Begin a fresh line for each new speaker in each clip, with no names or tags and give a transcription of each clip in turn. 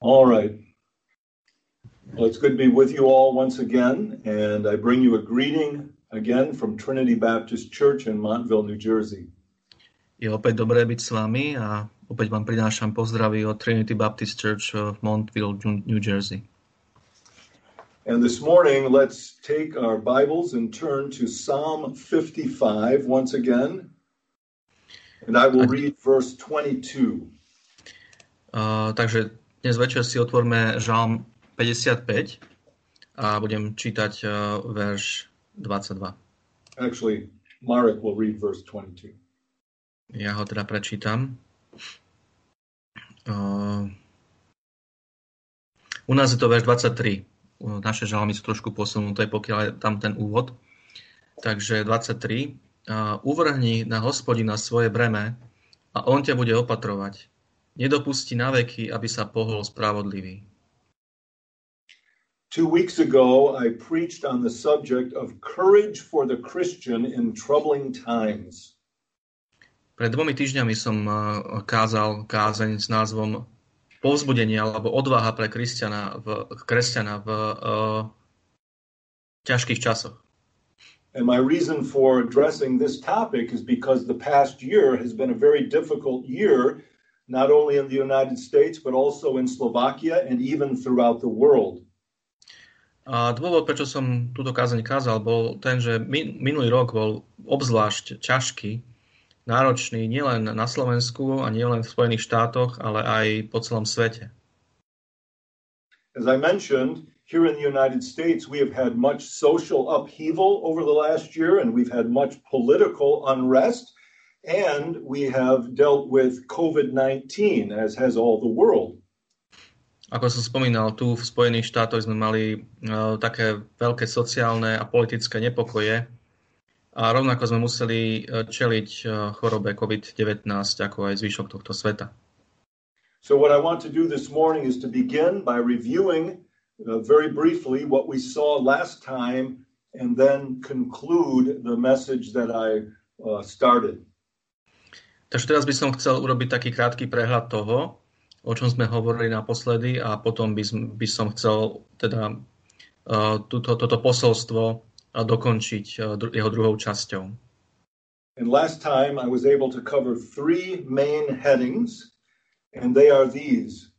All right. Well, it's good to be with you all once again, and I bring you a greeting again from Trinity Baptist Church in Montville, New Jersey.
Je opäť dobré byť s vami a opäť vám prinášam pozdravy od Trinity Baptist Church v Montville, New Jersey.
And this morning, let's take our Bibles and turn to Psalm 55 once again. And I will read verse 22.
Uh, takže dnes večer si otvorme Žalm 55 a budem čítať uh, verš 22.
Actually, Marek will read verse 22.
Ja ho teda prečítam. Uh, u nás je to verš 23. Naše žalmy sú trošku posunuté, pokiaľ je tam ten úvod. Takže 23. Uh, uvrhni na hospodina svoje breme a on ťa bude opatrovať. Nedopustí na veky, aby sa pohol spravodlivý.
Two weeks ago, I preached on the subject of courage for the Christian in troubling times.
Pred dvomi týždňami som uh, kázal kázeň s názvom Povzbudenie alebo odvaha pre kresťana v, kresťana v uh, ťažkých časoch.
And my reason for addressing this topic is because the past year has been a very difficult year, not only in the United States, but also in Slovakia and even throughout the world.
A dôvod, prečo som túto kázeň kázal, bol ten, že minulý rok bol obzvlášť ťažký, náročný nielen na Slovensku a nielen v Spojených štátoch, ale aj po celom svete.
As I mentioned, here in the United States, we have had much social upheaval over the last year, and we've had much political unrest, and we have dealt with COVID 19, as has all the world.
Ako som spomínal, tu v Spojených štátoch sme mali uh, také veľké sociálne a politické nepokoje a rovnako sme museli uh, čeliť uh, chorobe COVID-19 ako aj zvyšok tohto sveta.
So what I want to do this morning is to begin by reviewing uh, very briefly what we saw last time and then conclude the message that I uh, started.
Takže teraz by som chcel urobiť taký krátky prehľad toho, o čom sme hovorili naposledy a potom by, by som chcel teda uh, túto, toto posolstvo uh, dokončiť uh, jeho druhou časťou.
And last time I was able to cover three main headings, and they are these.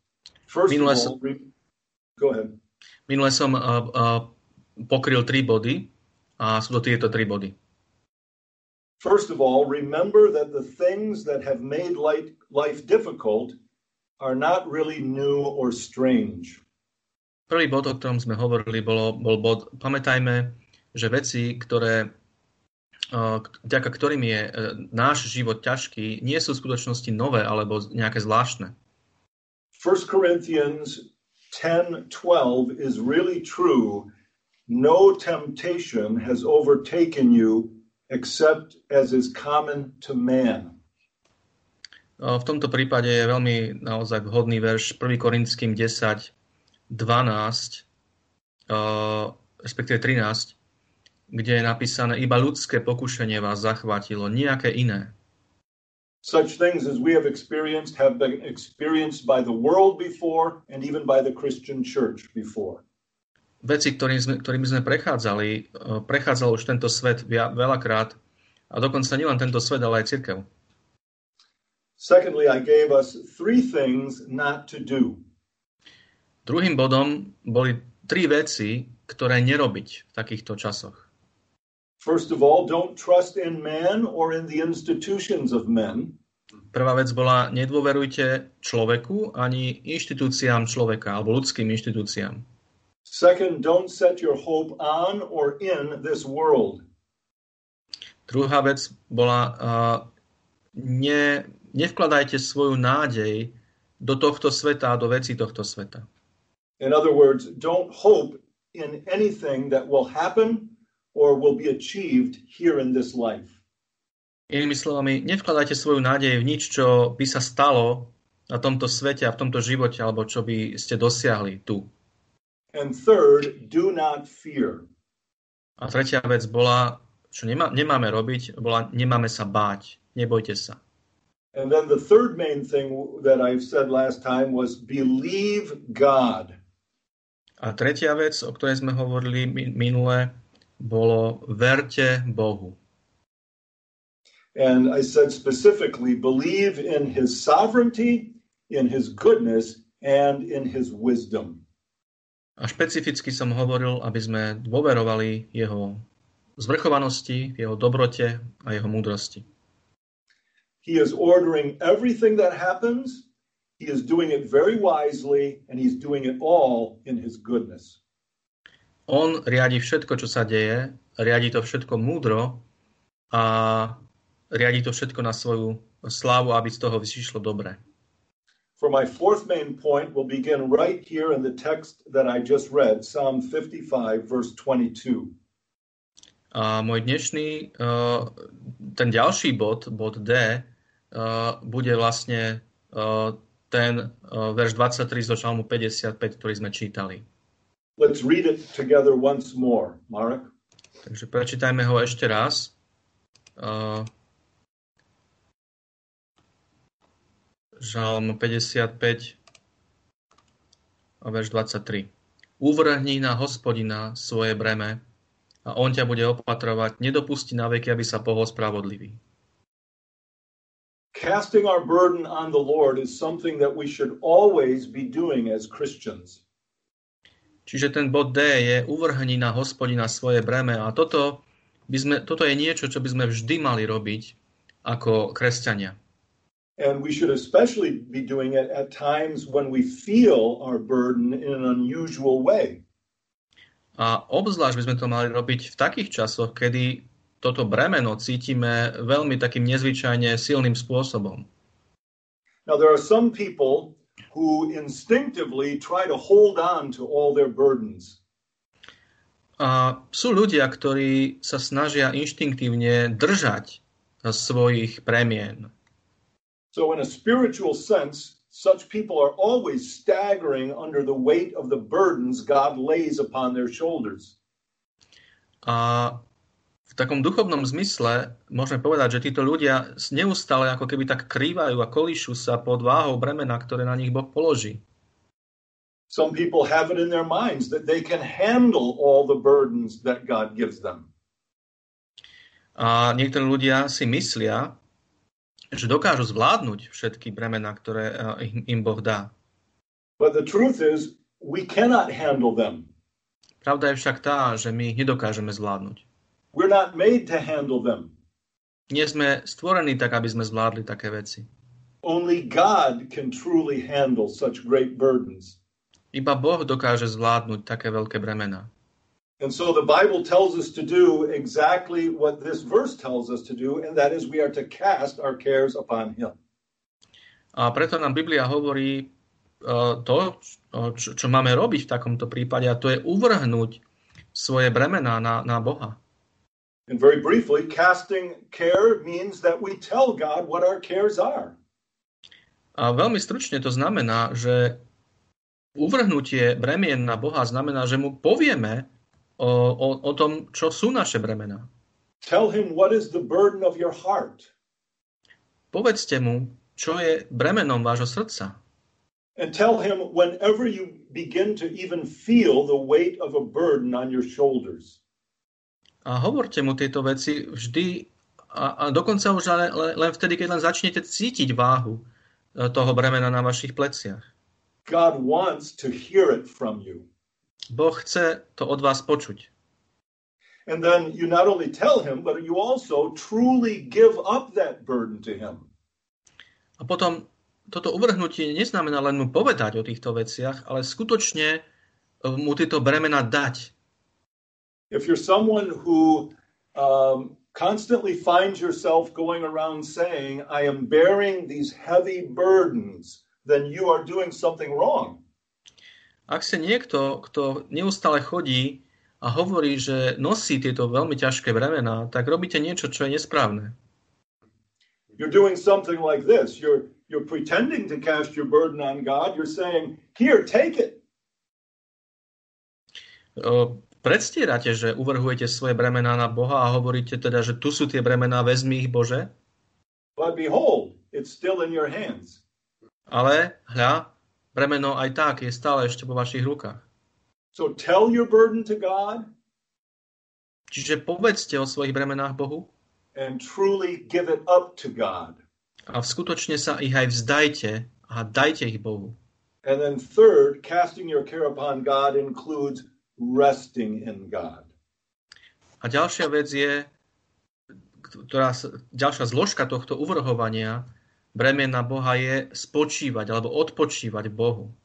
First
Minule
of all, re- go ahead.
Minule som uh, uh, pokryl tri body a sú to tieto tri body.
First of all, remember that the things that have made life, difficult are not really new or strange.
Prvý bod, o ktorom sme hovorili, bolo, bol bod, pamätajme, že veci, ktoré, vďaka ktorým je e, náš život ťažký, nie sú v skutočnosti nové alebo nejaké zvláštne.
1 Corinthians 10:12 is really true. No temptation has overtaken you except as is common to man.
V tomto prípade je veľmi naozaj vhodný verš 1. Korinským 10, 12, respektíve 13, kde je napísané, iba ľudské pokušenie vás zachvátilo, nejaké iné.
Such things as we have experienced have been experienced by the world before and even by the Christian church before.
Veci, ktorými sme, ktorými sme prechádzali, prechádzal už tento svet veľakrát a dokonca nielen tento svet, ale aj cirkev.
Secondly, I gave us three things not to do.
Druhým bodom boli tri veci, ktoré nerobiť v takýchto časoch.
First of all, don't trust in man or in the institutions of men.
Prvá vec bola, nedôverujte človeku ani inštitúciám človeka alebo ľudským inštitúciám.
Second, don't set your hope on or in this world.
Druhá vec bola, uh, ne, nevkladajte svoju nádej do tohto sveta a do veci tohto sveta.
In other words, don't hope in anything that will happen or will be achieved here in this life.
Inými slovami, nevkladajte svoju nádej v nič, čo by sa stalo na tomto svete a v tomto živote, alebo čo by ste dosiahli tu.
And third, do not fear.
A tretia vec bola, čo nemá, nemáme robiť, bola nemáme sa báť. Nebojte sa.
And then the third main thing that I've said last time was believe God.
A tretia vec, o ktorej sme hovorili minule, bolo verte Bohu.
And I said specifically, believe in his sovereignty, in his goodness, and in his wisdom.
A špecificky som hovoril, aby sme dôverovali jeho zvrchovanosti, jeho dobrote a jeho múdrosti.
He is ordering everything that happens. He is doing it very wisely and he's doing it all in his goodness.
On riadi všetko, čo sa deje, riadi to všetko múdro a riadi to všetko na svoju slávu, aby z toho vyšišlo dobre.
For my fourth main point, we'll begin right here in the text that I just read, Psalm 55, verse 22.
A môj dnešný, uh, ten ďalší bod, bod D, uh, bude vlastne uh, ten verš 23 zo Žalmu 55, ktorý sme čítali.
Let's read it together once more, Marek.
Takže prečítajme ho ešte raz. Žalm 55 a verš 23. Uvrhni na hospodina svoje breme, a on ťa bude opatrovať, nedopusti na veky, aby sa pohol spravodlivý.
Casting our burden on the Lord is something that we should always be doing as Christians.
Čiže ten bod D je uvrhni na hospodina svoje breme a toto, by sme, toto je niečo, čo by sme vždy mali robiť ako kresťania.
And we should especially be doing it at times when we feel our burden in an unusual way.
A obzvlášť by sme to mali robiť v takých časoch, kedy toto bremeno cítime veľmi takým nezvyčajne silným spôsobom.
Now there are some people who instinctively try to hold on to all their burdens.
A sú ľudia, ktorí sa snažia inštinktívne držať svojich premien.
So in a spiritual sense, Such people are always staggering under the weight of the burdens God lays upon their shoulders.
A v takom duchovnom zmysle môžeme povedať, že títo ľudia neustále ako keby tak krývajú a kolíšu sa pod váhou bremena, ktoré na nich Boh položí.
Some people have it in their minds that they can handle all the burdens that God gives them.
A niektorí ľudia si myslia, že dokážu zvládnuť všetky bremená, ktoré eh, im Boh dá.
But the truth is, we cannot handle them.
Pravda je však tá, že my ich nedokážeme zvládnuť.
We're not made to handle them.
Nie sme stvorení tak, aby sme zvládli také veci.
Only God can truly handle such great burdens.
Iba Boh dokáže zvládnuť také veľké bremená.
And so the Bible tells us to do exactly what this verse tells us to do, and that is we are to cast our cares upon Him.
A preto nám Biblia hovorí uh, to, čo, čo máme robiť v takomto prípade, a to je uvrhnúť svoje bremená na, na Boha.
And very briefly, casting care means that we tell God what our cares are.
A veľmi stručne to znamená, že uvrhnutie bremien na Boha znamená, že mu povieme, o, o, o tom, čo sú naše bremená.
Tell him what is the burden of your heart.
Povedzte mu, čo je bremenom vášho srdca.
And tell him whenever you begin to even feel the weight of a burden on your shoulders.
A hovorte mu tieto veci vždy a, a dokonca už len, len vtedy, keď len začnete cítiť váhu e, toho bremena na vašich pleciach.
God wants to hear it from you.
Boh chce to od vás počuť.
And then you not only tell him, but you also truly give up that burden to him.
A potom toto uvrhnutie neznamená len mu povedať o týchto veciach, ale skutočne mu tieto bremena dať.
If you're someone who um, constantly finds yourself going around saying, I am bearing these heavy burdens, then you are doing something wrong.
Ak sa niekto, kto neustále chodí a hovorí, že nosí tieto veľmi ťažké bremená, tak robíte niečo, čo je nesprávne.
You're doing something like this. You're, you're pretending to cast your burden on God. You're saying, here, take it.
predstierate, že uvrhujete svoje bremená na Boha a hovoríte teda, že tu sú tie bremená, vezmi ich Bože?
But behold, it's still in your hands.
Ale hľa, bremeno aj tak je stále ešte vo vašich rukách.
So tell your burden to God
Čiže povedzte o svojich bremenách Bohu
and truly give it up to God.
a skutočne sa ich aj vzdajte a dajte ich Bohu.
And then third, casting your care upon God includes resting in God.
A ďalšia vec je, ktorá, ďalšia zložka tohto uvrhovania bremena Boha je spočívať alebo odpočívať Bohu.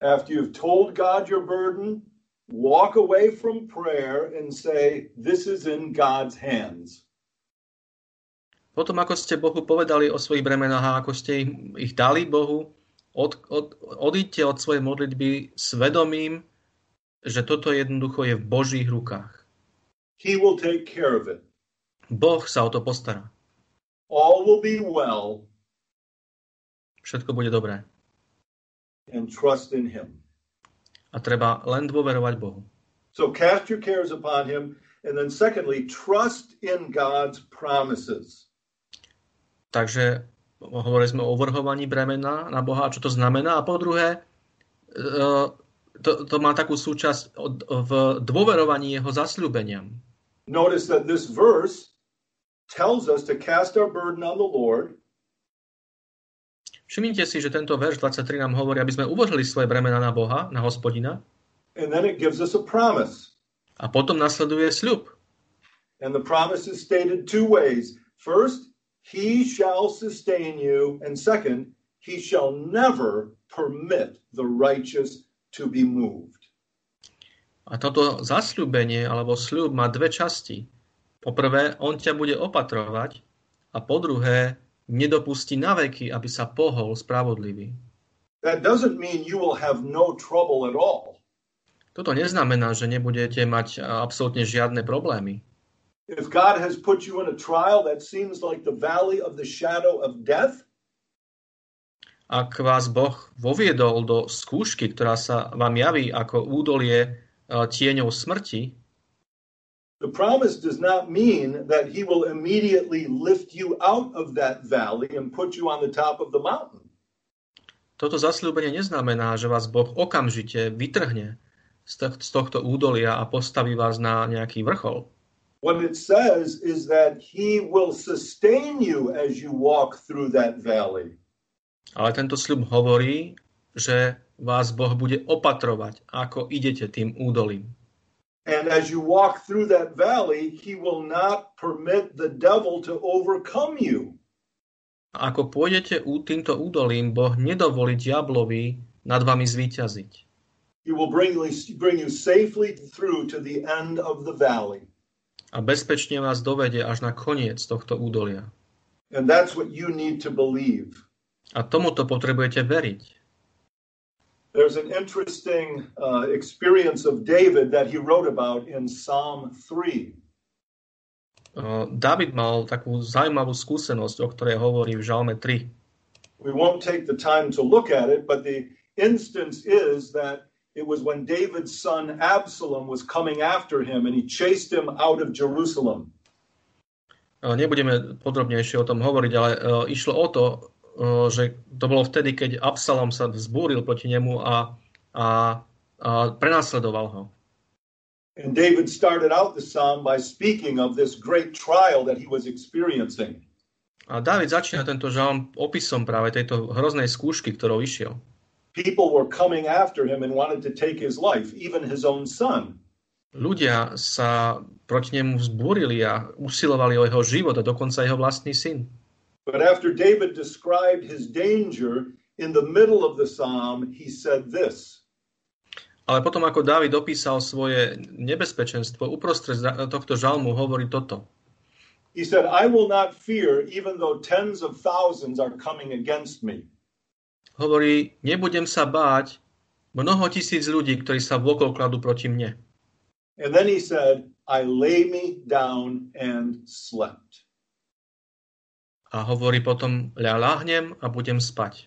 After you've told God your burden, walk away from prayer and say, This is in God's hands.
Potom, ako ste Bohu povedali o svojich bremenách a ako ste ich, ich dali Bohu, od, od, odíďte od svojej modlitby svedomím, že toto jednoducho je v Božích rukách.
He will take care of it.
Boh sa o to postará.
All will be well
Všetko bude dobré.
and trust in Him.
A treba len dôverovať Bohu.
So cast your cares upon Him. And then, secondly, trust in God's promises.
Takže hovorili sme o uvrhovaní bremena na Boha, čo to znamená. A po druhé, e, to, to má takú súčasť v dôverovaní jeho zasľúbeniam.
Notice that this verse tells us to cast our burden on the Lord
Všimnite si, že tento verš 23 nám hovorí, aby sme uvrhli svoje bremena na Boha, na hospodina.
and then it gives us a promise.
A potom nasleduje sľub.
And the promise is stated two ways. First, he shall sustain you. And second, he shall never permit the righteous to be moved.
A toto zasľúbenie alebo sľub má dve časti. Po prvé, on ťa bude opatrovať a po druhé, nedopustí na veky, aby sa pohol spravodlivý.
That doesn't mean you will have no trouble at all.
Toto neznamená, že nebudete mať a, absolútne žiadne problémy.
If God has put you in a trial that seems like the valley of the shadow of death,
Ak vás Boh voviedol do skúšky, ktorá sa vám javí ako údolie a, tieňou smrti,
the promise does not mean that he will immediately lift you out of that valley and put you on the top of the mountain.
toto zasľúbenie neznamená, že vás Boh okamžite vytrhne z toh- z tohto údolia a postaví vás na nejaký vrchol.
What it says is that he will sustain you as you walk through that valley.
Ale tento sľub hovorí, že vás Boh bude opatrovať, ako idete tým údolím.
And as you walk through that valley, he will not permit the devil to overcome you.
Ako pôjdete týmto údolím, Boh nedovolí diablovi nad vami zvíťaziť.
He will bring you, bring you safely through to the end of the valley.
A bezpečne vás dovedie až na koniec tohto údolia.
And that's what you need to believe.
A tomuto potrebujete veriť.
There's an interesting uh, experience of David that he wrote about in Psalm 3.
Uh, David mal takú zaujímavú skúsenosť, o ktorej hovorí v Žalme 3.
We won't take the time to look at it, but the instance is that it was when David's son Absalom was coming after him and he chased him out of Jerusalem.
Uh, Nebudeme podrobnejšie o tom hovoriť, ale uh, išlo o to, že to bolo vtedy, keď Absalom sa vzbúril proti nemu a, a, a prenasledoval ho.
And David started out the psalm by speaking of this great trial that he was experiencing.
A David začína tento žalm opisom práve tejto hroznej skúšky, ktorou išiel.
People were coming after him and wanted to take his life, even his own son.
Ľudia sa proti nemu vzbúrili a usilovali o jeho život a dokonca jeho vlastný syn.
But after David described his danger in the middle of the psalm, he said this
Ale potom, ako Dávid opísal svoje nebezpečenstvo, uprostred tohto žalmu hovorí toto.
He said, I will not fear, even though tens of thousands are coming against me.
Hovorí, nebudem sa báť mnoho tisíc ľudí, ktorí sa vokol kladú proti mne.
And then he said, I lay me down and slept.
A hovorí potom, ľa láhnem a budem spať.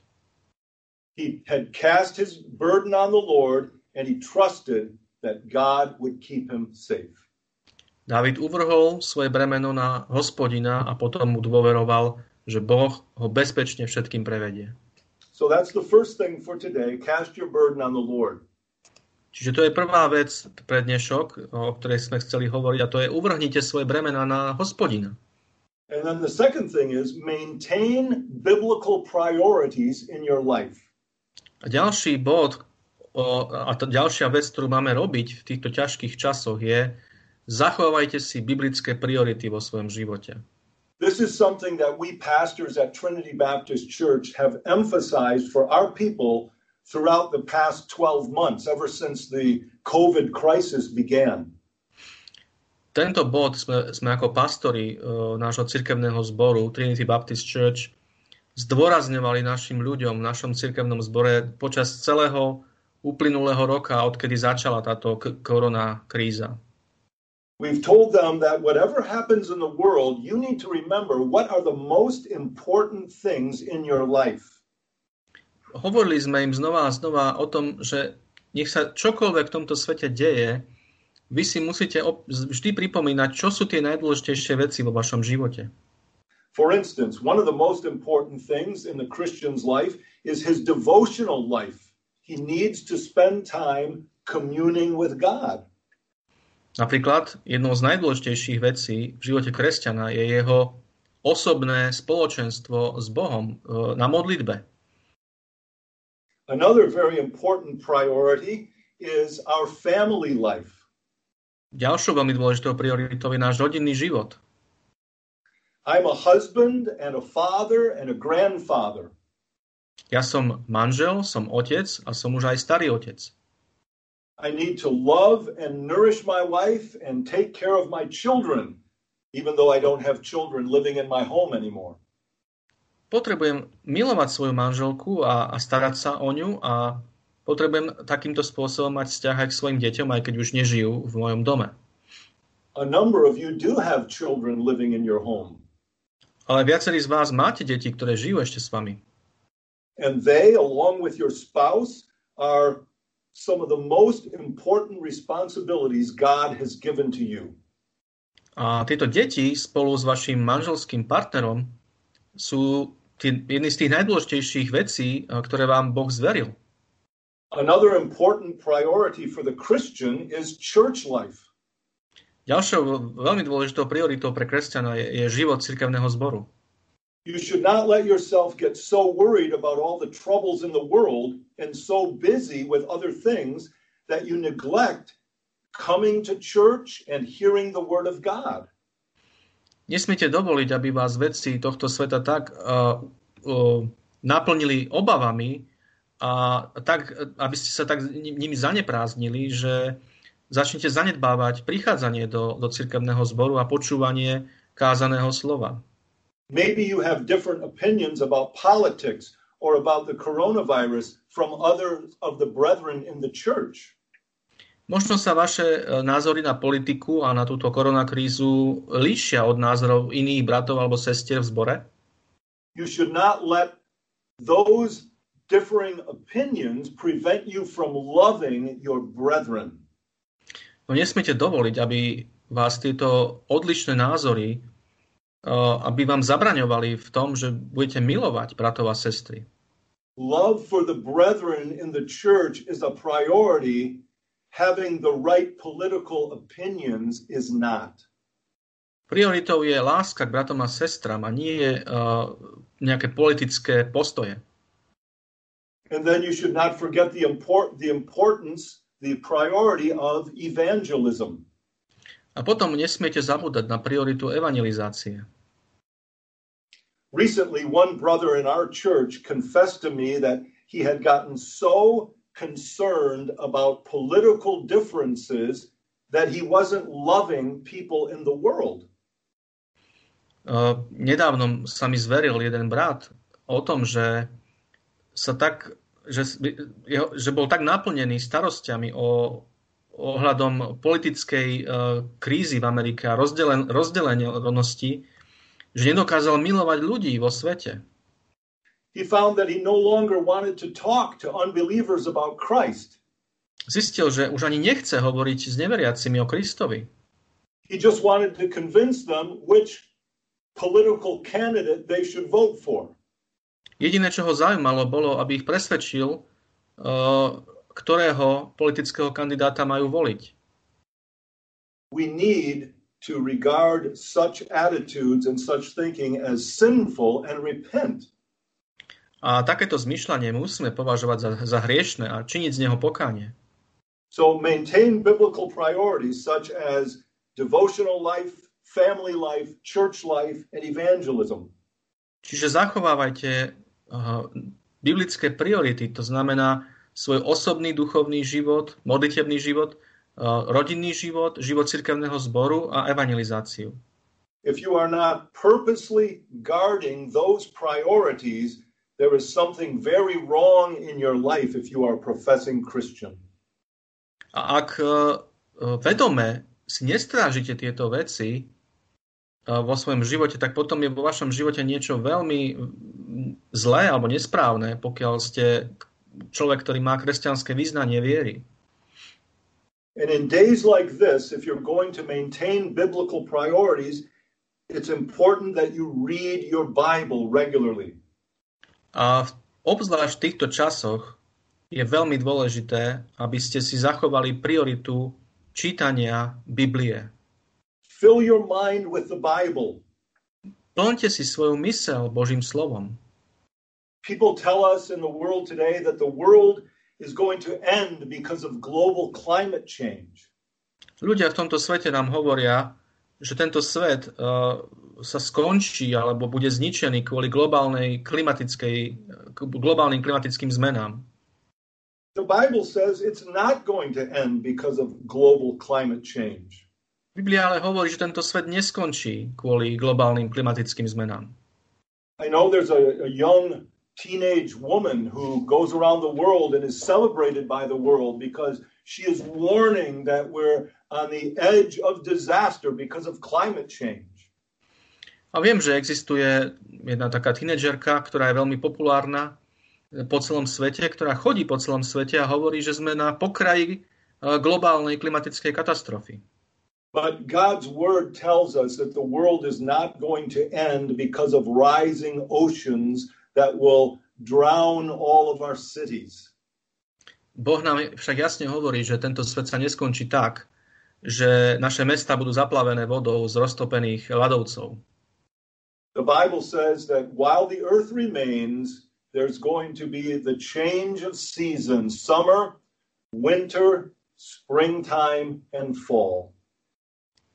He had cast his burden on the Lord and he trusted that God would keep him safe.
David uvrhol svoje bremeno na hospodina a potom mu dôveroval, že Boh ho bezpečne všetkým prevedie.
So that's the first thing for today. Cast your burden on the Lord.
Čiže to je prvá vec pre dnešok, o ktorej sme chceli hovoriť, a to je uvrhnite svoje bremena na hospodina.
And then the second thing is maintain biblical priorities in your life.
A ďalší bod, o, a to ďalšia vec, ktorú máme robiť v týchto ťažkých časoch je zachovajte si biblické priority vo svojom živote.
This is something that we pastors at Trinity Baptist Church have emphasized for our people throughout the past 12 months, ever since the COVID crisis began.
Tento bod sme, sme ako pastori uh, nášho cirkevného zboru Trinity Baptist Church zdôrazňovali našim ľuďom v našom cirkevnom zbore počas celého uplynulého roka, odkedy začala táto k- korona kríza.
We've told them that whatever happens in the world, you need to remember what are the most important things in your life
hovorili sme im znova a znova o tom, že nech sa čokoľvek v tomto svete deje, vy si musíte vždy pripomínať, čo sú tie najdôležitejšie veci vo vašom živote.
For instance, one of the most important things in the Christian's life is his devotional life. He needs to spend time communing with God.
Napríklad jednou z najdôležitejších vecí v živote kresťana je jeho osobné spoločenstvo s Bohom e, na modlitbe.
Another very important priority is our family life.
Ďalšou veľmi dôležitou prioritou je náš rodinný život.
I'm a husband and a father and a grandfather.
Ja som manžel, som otec a som už aj starý otec.
I need to love and nourish my wife and take care of my children, even though I don't have children living in my home anymore
potrebujem milovať svoju manželku a, a starať sa o ňu a potrebujem takýmto spôsobom mať vzťah aj k svojim deťom, aj keď už nežijú v mojom dome.
A number of you do have children living in your home.
Ale viacerí z vás máte deti, ktoré žijú ešte s vami.
And they, along with your spouse, are some of the most important responsibilities God has given to you.
A tieto deti spolu s vašim manželským partnerom sú jedny z tých najdôležitejších vecí, ktoré vám Boh zveril.
Another important priority for the Christian is church life.
Ďalšou veľmi dôležitou prioritou pre kresťana je, je život cirkevného zboru.
You should not let yourself get so worried about all the troubles in the world and so busy with other things that you neglect coming to church and hearing the word of God.
Nesmiete dovoliť, aby vás vedci tohto sveta tak uh, uh, naplnili obavami a tak, aby ste sa tak nimi zaneprázdnili, že začnete zanedbávať prichádzanie do, do cirkevného zboru a počúvanie kázaného slova.
Maybe you have different opinions about politics or about the coronavirus from other of the brethren in the church.
Možno sa vaše e, názory na politiku a na túto koronakrízu líšia od názorov iných bratov alebo sestier v zbore?
You should not let those differing opinions prevent you from loving your brethren.
No nesmiete dovoliť, aby vás tieto odlišné názory e, aby vám zabraňovali v tom, že budete milovať bratov a sestry.
Love for the brethren in the church is a priority having the right political opinions is not.
Prioritou je láska k bratom a sestram a nie je uh, nejaké politické postoje.
And then you should not forget the, import, the importance, the priority of evangelism.
A potom nesmiete zabúdať na prioritu evangelizácie.
Recently, one brother in our church confessed to me that he had gotten so concerned about political differences that he wasn't loving people in the world.
Uh, nedávno sa mi zveril jeden brat o tom, že sa tak, že, že bol tak naplnený starostiami o ohľadom politickej uh, krízy v Amerike a rozdelen, rozdelenosti, že nedokázal milovať ľudí vo svete.
he found that he no longer wanted to talk to unbelievers about Christ.
Zistil, že už ani nechce hovoriť s neveriacimi o Kristovi.
He just wanted to convince them which political candidate they should vote for.
Jediné, čo ho zaujímalo, bolo, aby ich presvedčil, uh, ktorého politického kandidáta majú voliť.
We need to regard such attitudes and such thinking as sinful and repent.
A takéto zmyšľanie musíme považovať za, za hriešne a činiť z neho pokánie.
So maintain biblical priorities such as devotional life, family life, church life, and evangelism.
Čiže zachovávajte biblické priority, to znamená svoj osobný duchovný život, modlitebný život, rodinný život, život cirkevného zboru a evangelizáciu.
If you are not purposely guarding those priorities, there is something very wrong in your life if you are professing Christian.
A ak uh, vedome si nestrážite tieto veci, vo svojom živote, tak potom je vo vašom živote niečo veľmi zlé alebo nesprávne, pokiaľ ste človek, ktorý má kresťanské význanie viery.
And in days like this, if you're going to maintain biblical priorities, it's important that you read your Bible regularly.
A v, obzvlášť v týchto časoch je veľmi dôležité, aby ste si zachovali prioritu čítania Biblie.
Fill your mind with the Bible.
Plňte si svoju mysel Božím slovom.
People tell us in the world today that the world is going to end because of global climate change.
Ľudia v tomto svete nám hovoria, že tento svet uh, sa skončí alebo bude zničený kvôli globálnej klimatickej, globálnym klimatickým zmenám.
The Bible says it's not going to end because of global climate change.
Biblia ale hovorí, že tento svet neskončí kvôli globálnym klimatickým zmenám.
I know there's a, a young teenage woman who goes around the world and is celebrated by the world because she is warning that we're on the edge of disaster because of climate change.
A viem, že existuje jedna taká tínedžerka, ktorá je veľmi populárna po celom svete, ktorá chodí po celom svete a hovorí, že sme na pokraji eh, globálnej klimatickej katastrofy.
But God's word tells us that the world is not going to end because of rising oceans that will drown all of our cities.
Boh nám však jasne hovorí, že tento svet sa neskončí tak, že naše mesta budú zaplavené vodou z roztopených ľadovcov.
The Bible says that while the earth remains, there's going to be the change of seasons, summer, winter, springtime, and fall.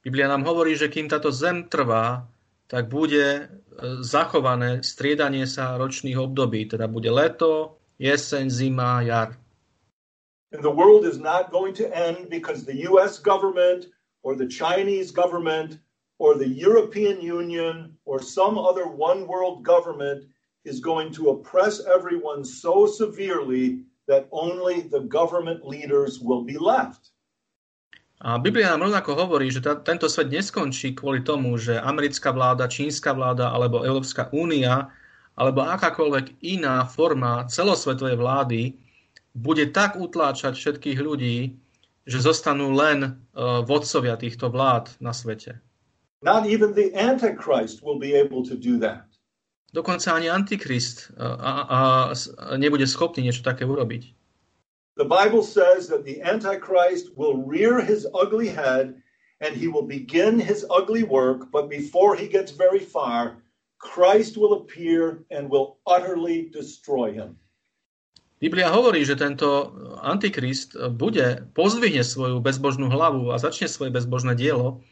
Biblia nám hovorí, že kým táto zem trvá, tak bude e, zachované striedanie sa ročných období, teda bude leto, jeseň, zima, jar.
And the world is not going to end because the US government or the Chinese government or the European Union or some other one world government is going to oppress everyone so severely that only the government leaders will be left.
A Biblia nám rovnako hovorí, že ta, tento svet neskončí kvôli tomu, že americká vláda, čínska vláda alebo Európska únia alebo akákoľvek iná forma celosvetovej vlády bude tak utláčať všetkých ľudí, že zostanú len uh, vodcovia týchto vlád na svete.
Not even the Antichrist will be able to do that.
Dokonca ani Antikrist uh, a, a nebude schopný niečo také urobiť.
The Bible says that the Antichrist will rear his ugly head and he will begin his ugly work, but before he gets very far, Christ will appear and will utterly destroy him.
Biblia hovorí, že tento antikrist bude, pozvihne svoju bezbožnú hlavu a začne svoje bezbožné dielo,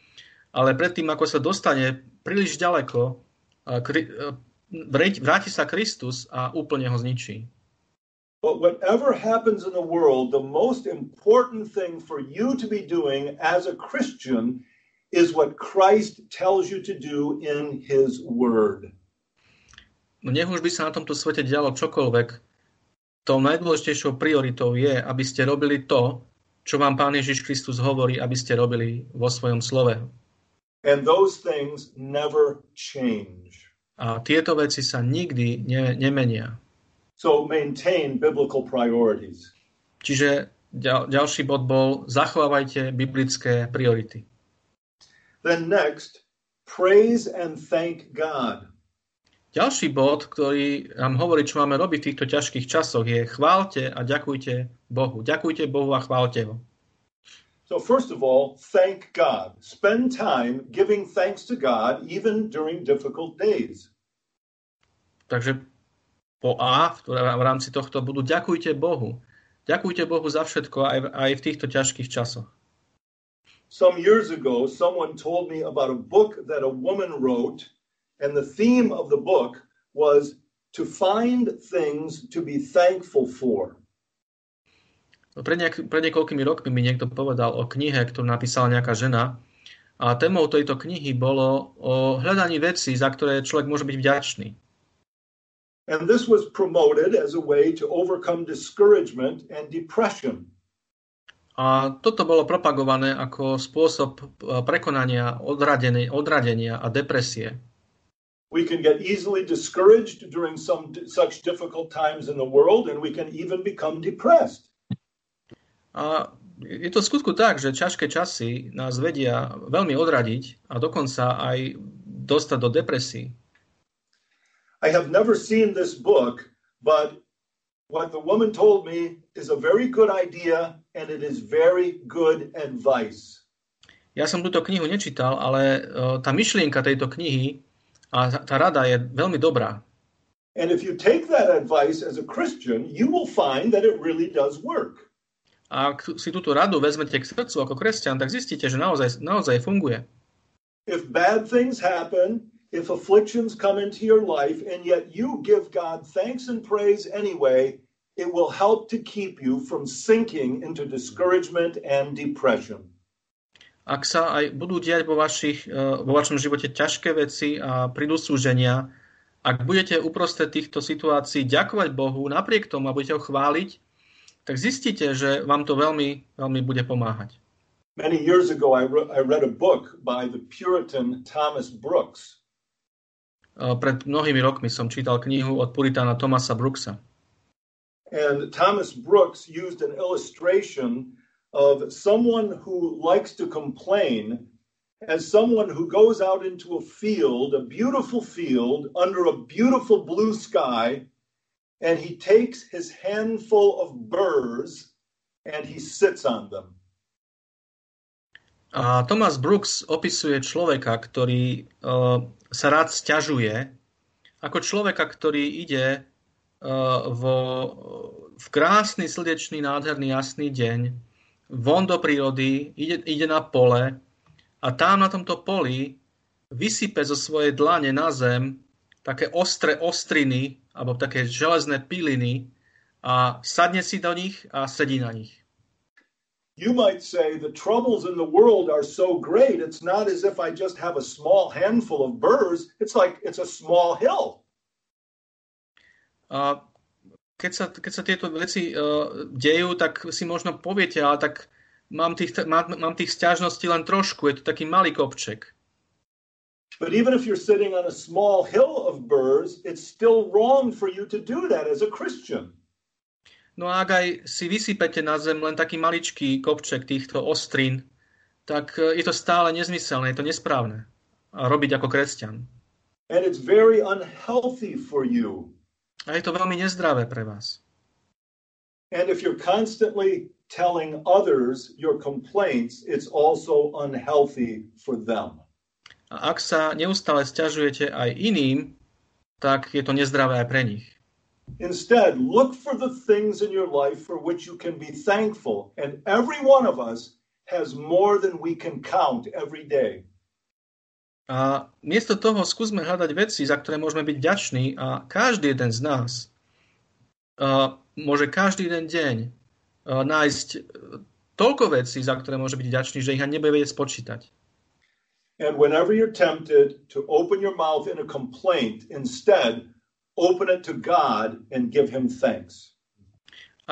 ale predtým, ako sa dostane príliš ďaleko, vráti sa Kristus a úplne ho zničí.
But whatever happens in the world, the most important thing for you to be doing as a Christian is what Christ tells you to do in his word.
No nech už by sa na tomto svete dialo čokoľvek, tou najdôležitejšou prioritou je, aby ste robili to, čo vám Pán Ježiš Kristus hovorí, aby ste robili vo svojom slove.
And those things never change.
A tieto veci sa nikdy ne, nemenia.
So maintain biblical priorities.
Čiže ďal, ďalší bod bol zachovávajte biblické priority.
Then next, praise and thank God.
Ďalší bod, ktorý nám hovorí, čo máme robiť v týchto ťažkých časoch, je chválte a ďakujte Bohu. Ďakujte Bohu a chválte ho.
So first of all, thank God. Spend time giving thanks to God even during difficult days.
Takže po A, v rámci tohto budú ďakujte Bohu. Ďakujte Bohu za všetko aj, aj v týchto ťažkých časoch.
Some years ago, someone told me about a book that a woman wrote And the theme of the book was to find things to be thankful for.
Pred, nejak, pred niekoľkými rokmi mi niekto povedal o knihe, ktorú napísala nejaká žena. A témou tejto knihy bolo o hľadaní vecí, za ktoré človek môže byť vďačný.
And this was promoted as a way to overcome discouragement and depression.
A toto bolo propagované ako spôsob eh, prekonania odradenia, odradenia a depresie.
We can get easily discouraged during some such difficult times in the world, and we can even become depressed.
A je to v skutku tak, že ťažké časy nás vedia veľmi odradiť a dokonca aj dostať do depresí.
I have never seen this book, but what the woman told me is a very good idea and it is very good advice.
Ja som túto knihu nečítal, ale uh, tá myšlienka tejto knihy a tá rada je veľmi dobrá.
And if you take that advice as a Christian, you will find that it really does work.
A ak si túto radu vezmete k srdcu ako kresťan, tak zistíte, že naozaj, naozaj funguje.
If bad things happen, if afflictions come into your life, and yet you give God thanks and praise anyway, it will help to keep you from sinking into discouragement and depression
ak sa aj budú diať vo, vašich, e, vo vašom živote ťažké veci a prídu súženia, ak budete uprostred týchto situácií ďakovať Bohu napriek tomu a budete ho chváliť, tak zistíte, že vám to veľmi, veľmi bude pomáhať.
Many years ago I, re- I read a book by the Puritan Thomas Brooks.
E, pred mnohými rokmi som čítal knihu od Puritána Thomasa Brooksa.
And Thomas Brooks used an illustration of someone who likes to complain as someone who goes out into a field, a beautiful field, under a beautiful blue sky, and he takes his handful of burrs and he sits on them.
A Thomas Brooks opisuje človeka, ktorý uh, sa rád sťažuje, ako človeka, ktorý ide uh, vo, v krásny, slnečný, nádherný, jasný deň von do prírody, ide, ide na pole a tam na tomto poli vysype zo svojej dlane na zem také ostré ostriny alebo také železné piliny a sadne si do nich a sedí na nich.
You might say the troubles in the world are so great, it's not as if I just have a small handful of burrs, it's like it's a small hill.
A keď sa, keď sa tieto veci uh, dejú, tak si možno poviete, ale tak mám tých, mám, mám tých stiažností len trošku, je to taký malý kopček.
But even if you're sitting on a small hill of burrs, it's still wrong for you to do that as a Christian.
No a ak aj si vysypete na zem len taký maličký kopček týchto ostrín, tak e, je to stále nezmyselné, je to nesprávne. Robiť ako kresťan.
And it's very unhealthy for you.
A je to veľmi nezdravé pre vás.
And if you're constantly telling others your complaints, it's also unhealthy for them.
A ak sa neustále stiažujete aj iným, tak je to nezdravé aj pre nich.
Instead, look for the things in your life for which you can be thankful. And every one of us has more than we can count every day.
A miesto toho skúsme hľadať veci, za ktoré môžeme byť vďační a každý jeden z nás uh, môže každý jeden deň nájsť toľko vecí, za ktoré môže byť vďačný, že ich ani nebude vedieť spočítať.
And whenever you're tempted to open your mouth in a complaint, instead open it to God and give him thanks.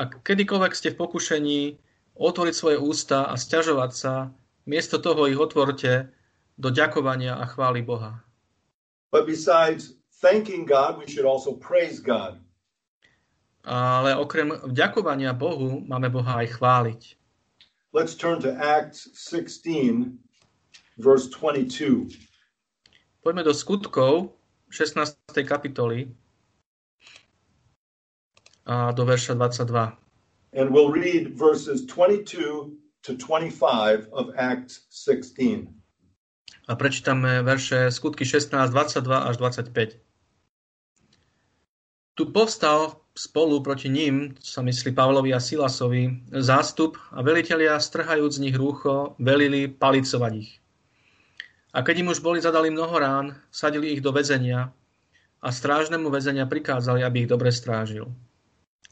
A kedykoľvek ste v pokušení otvoriť svoje ústa a stiažovať sa, miesto toho ich otvorte do ďakovania a chvály Boha.
But besides thanking God, we should also praise God.
Ale okrem vďakovania Bohu máme Boha aj chváliť.
Let's turn to Acts 16, verse 22.
Poďme do skutkov 16. kapitoly do verša 22.
And we'll read verses 22 to 25 of Acts 16.
A prečítame verše skutky 16, 22 až 25. Tu povstal spolu proti ním, sa myslí Pavlovi a Silasovi, zástup a velitelia, strhajúc z nich rúcho, velili palicovať ich. A keď im už boli zadali mnoho rán, sadili ich do väzenia a strážnemu väzenia prikázali, aby ich dobre strážil.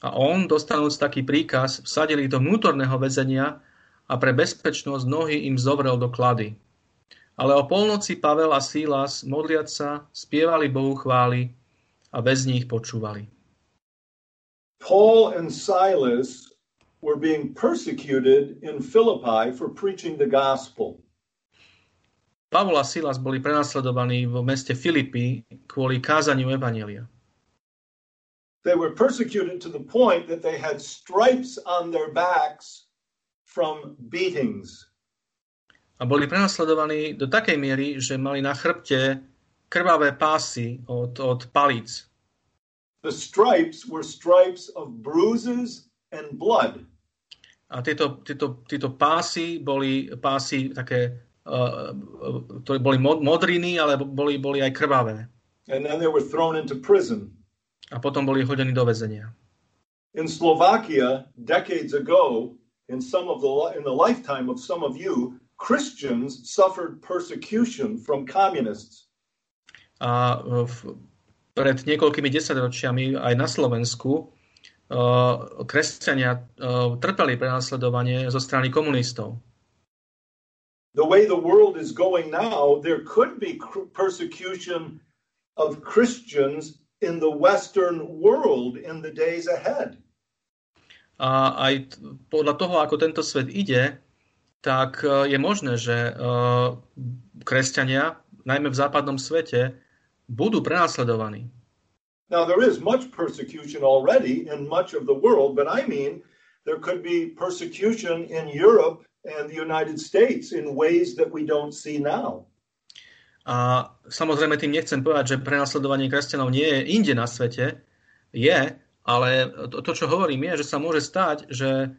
A on, dostanúc taký príkaz, vsadil ich do vnútorného väzenia a pre bezpečnosť nohy im zovrel do klady. Ale o polnoci Pavel a Sílas, modliať sa, spievali Bohu chvály a väzni ich počúvali.
Paul and Silas were being persecuted in Philippi for preaching the gospel.
Pavol a Silas boli prenasledovaní vo meste Filipy kvôli kázaniu Evanelia.
They were persecuted to the point that they had stripes on their backs from beatings.
A boli prenasledovaní do takej miery, že mali na chrbte krvavé pásy od, od palíc.
The stripes were stripes of bruises and blood.
A tieto, tieto, tieto pásy boli pásy také, uh, uh, boli modriny, ale boli, boli aj krvavé.
And then they were thrown into prison.
A potom boli hodení do väzenia.
In Slovakia, decades ago, in some of the in the lifetime of some of you, Christians suffered persecution from communists.
A v, pred niekoľkými desaťročiami aj na Slovensku uh, kresťania uh, trpeli prenasledovanie zo strany komunistov.
The way the world is going now, there could be persecution of Christians in the Western world in the days ahead.
A aj podľa toho, ako tento svet ide, tak e, je možné, že e, kresťania, najmä v západnom svete, budú prenasledovaní.
Now there is much persecution already in much of the world, but I mean there could be persecution in Europe and the United States in ways that we don't see now.
A samozrejme tým nechcem povedať, že prenasledovanie kresťanov nie je inde na svete. Je, ale to, to čo hovorím, je, že sa môže stať, že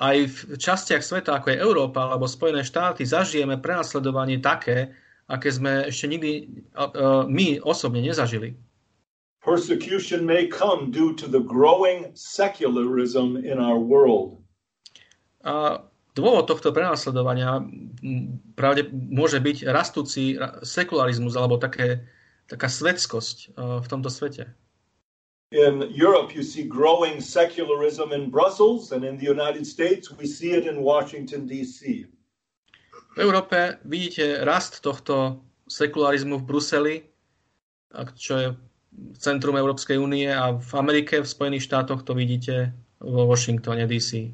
aj v častiach sveta, ako je Európa alebo Spojené štáty, zažijeme prenasledovanie také, aké sme ešte nikdy uh, my osobne nezažili.
Persecution may come due to the growing secularism in our world.
A Dôvod tohto prenasledovania pravde môže byť rastúci sekularizmus alebo také, taká svetskosť v tomto svete.
In Europe you see growing secularism in Brussels and in the United States we see it in Washington DC.
V Európe vidíte rast tohto sekularizmu v Bruseli, čo je centrum Európskej únie a v Amerike, v Spojených štátoch to vidíte vo Washingtone DC.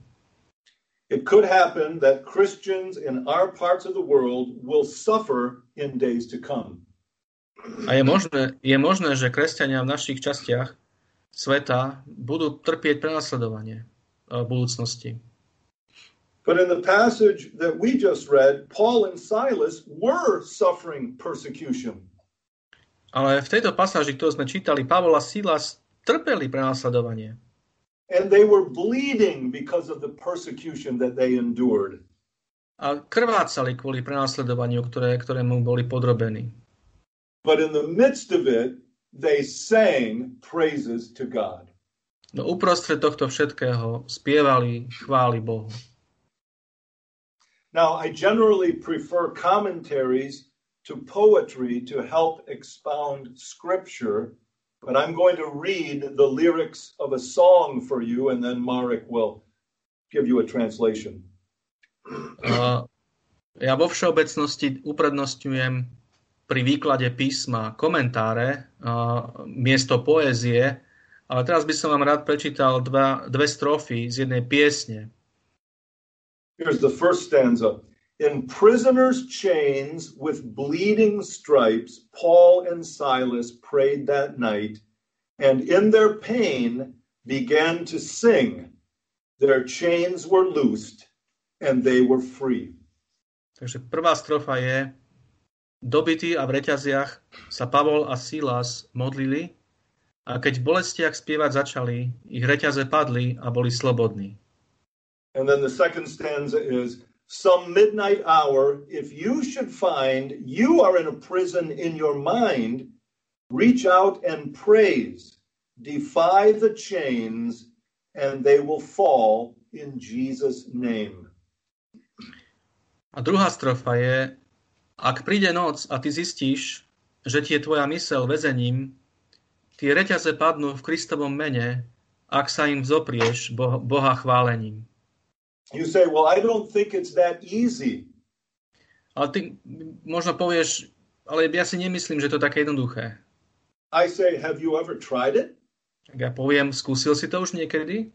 It could happen that Christians in our parts of the world will suffer in days to come.
A je možné, je možné, že kresťania v našich častiach sveta budú trpieť prenasledovanie v budúcnosti.
But in the passage that we just read, Paul and Silas were suffering persecution.
Ale v tejto pasáži, ktorú sme čítali, Pavol a Silas trpeli prenasledovanie
and they were bleeding because of the persecution that they endured.
A krvácali kvôli prenasledovaniu, ktoré, ktorému boli podrobení.
But in the midst of it, they sang praises to God.
No uprostred tohto všetkého spievali chváli Bohu.
Now, I generally prefer commentaries to poetry to help expound scripture but I'm going to read the lyrics of a song for you, and then Marek will give you a translation.
Uh, ja vo všeobecnosti uprednostňujem pri výklade písma komentáre uh, miesto poézie, ale teraz by som vám rád prečítal dva, dve strofy z jednej piesne.
Here's the first stanza. In prisoners' chains with bleeding stripes, Paul and Silas prayed that night, and in their pain began to sing. Their chains were loosed, and they were free.
Takže prvá strofa je dobití a v reťaziach, sa Pavol a Silas modlili a keď v bolestiach spievať začali, ich reťaze padli a boli slobodní.
And then the second stanza is some midnight hour, if you should find you are in a prison in your mind, reach out and praise, defy the chains, and they will fall in Jesus' name.
A druhá strofa je, ak príde noc a ty zistíš, že ti je tvoja mysel väzením, tie reťaze padnú v Kristovom mene, ak sa im vzoprieš Boha chválením.
You say, well, I don't think it's that easy.
Ale ty možno povieš, ale ja si nemyslím, že to je také jednoduché.
I say, have you ever tried it?
Tak ja poviem, skúsil si to už niekedy?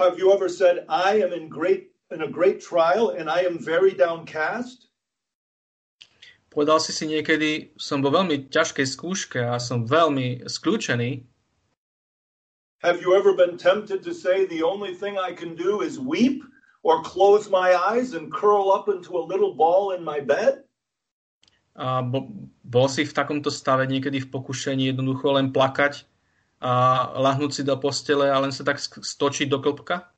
Have you ever said, I am in great in a great trial and I am very downcast?
Povedal si si niekedy, som vo veľmi ťažkej skúške a som veľmi skľúčený.
Have you ever been tempted to say the only thing I can do is weep or close my eyes and curl up into a little ball in my bed?
A bo, bol si v takomto stave niekedy v pokušení jednoducho len plakať a lahnúť si do postele a len sa tak stočiť do klopka?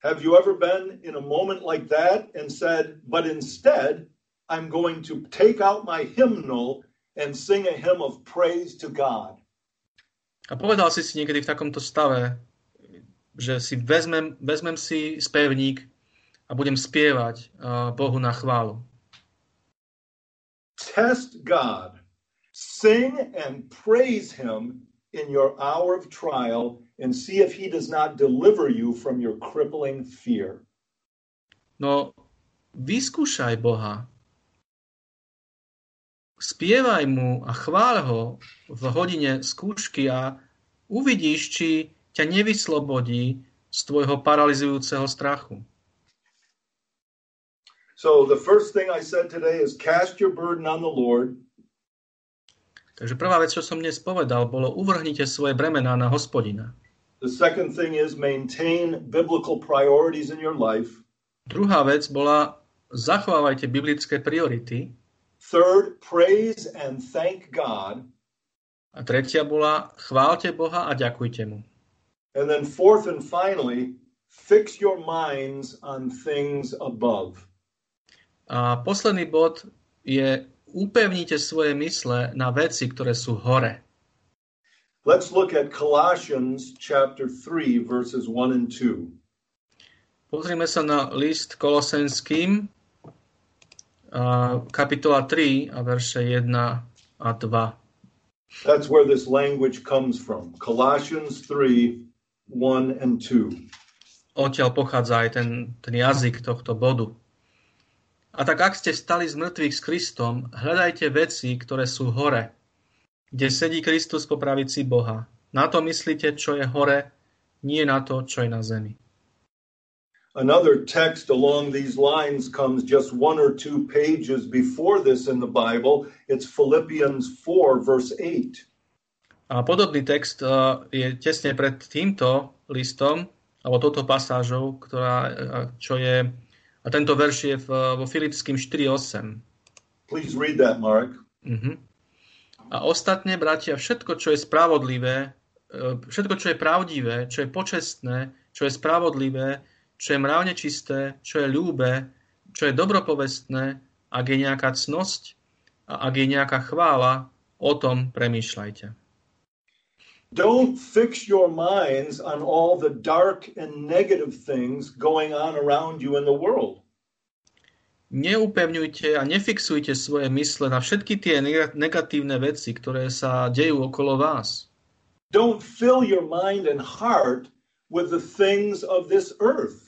Have you ever been in a moment like that and said, but instead, I'm going to take out my hymnal and sing a hymn of praise to God?
A povedal si si niekedy v takomto stave, že si vezmem, vezmem si spevník a budem spievať Bohu na chválu.
Test God. Sing and praise him in your hour of trial and see if he does not deliver you from your crippling fear.
No, vyskúšaj Boha. Spievaj mu a chváľ ho v hodine skúšky a uvidíš, či ťa nevyslobodí z tvojho paralizujúceho strachu.
So the first thing I said today is cast your burden on the Lord
Takže prvá vec, čo som dnes povedal, bolo uvrhnite svoje bremená na hospodina.
The second thing is maintain biblical priorities in your life.
Druhá vec bola zachovávajte biblické priority.
Third, praise and thank God.
A tretia bola chválte Boha a ďakujte mu.
And then fourth and finally, fix your minds on things above.
A posledný bod je upevnite svoje mysle na veci, ktoré sú hore.
Let's look at Colossians chapter 3 verses 1 and 2.
Pozrime sa na list Kolosenským, kapitola 3 a verše 1 a 2.
That's where this language comes from. Colossians 3, 1 and 2.
Odtiaľ pochádza aj ten, ten jazyk tohto bodu. A tak ak ste stali z mŕtvych s Kristom, hľadajte veci, ktoré sú hore, kde sedí Kristus po pravici Boha. Na to myslíte, čo je hore, nie na to, čo je na zemi.
Another text along these lines comes just one or two pages before this in the Bible. It's Philippians 4, verse 8.
A podobný text uh, je tesne pred týmto listom, alebo touto pasážou, ktorá, uh, čo je a tento verš je v, vo Filipským 4.8.
Please read that, Mark.
Uh-huh. A ostatne, bratia, všetko, čo je spravodlivé, všetko, čo je pravdivé, čo je počestné, čo je spravodlivé, čo je mravne čisté, čo je ľúbe, čo je dobropovestné, ak je nejaká cnosť a ak je nejaká chvála, o tom premýšľajte.
Don't fix your minds on all the dark and negative things going on around you in the world.
Neupevňujte a nefixujte svoje mysle na všetky tie negatívne veci, ktoré sa dejú okolo vás.
Don't fill your mind and heart with the things of this earth.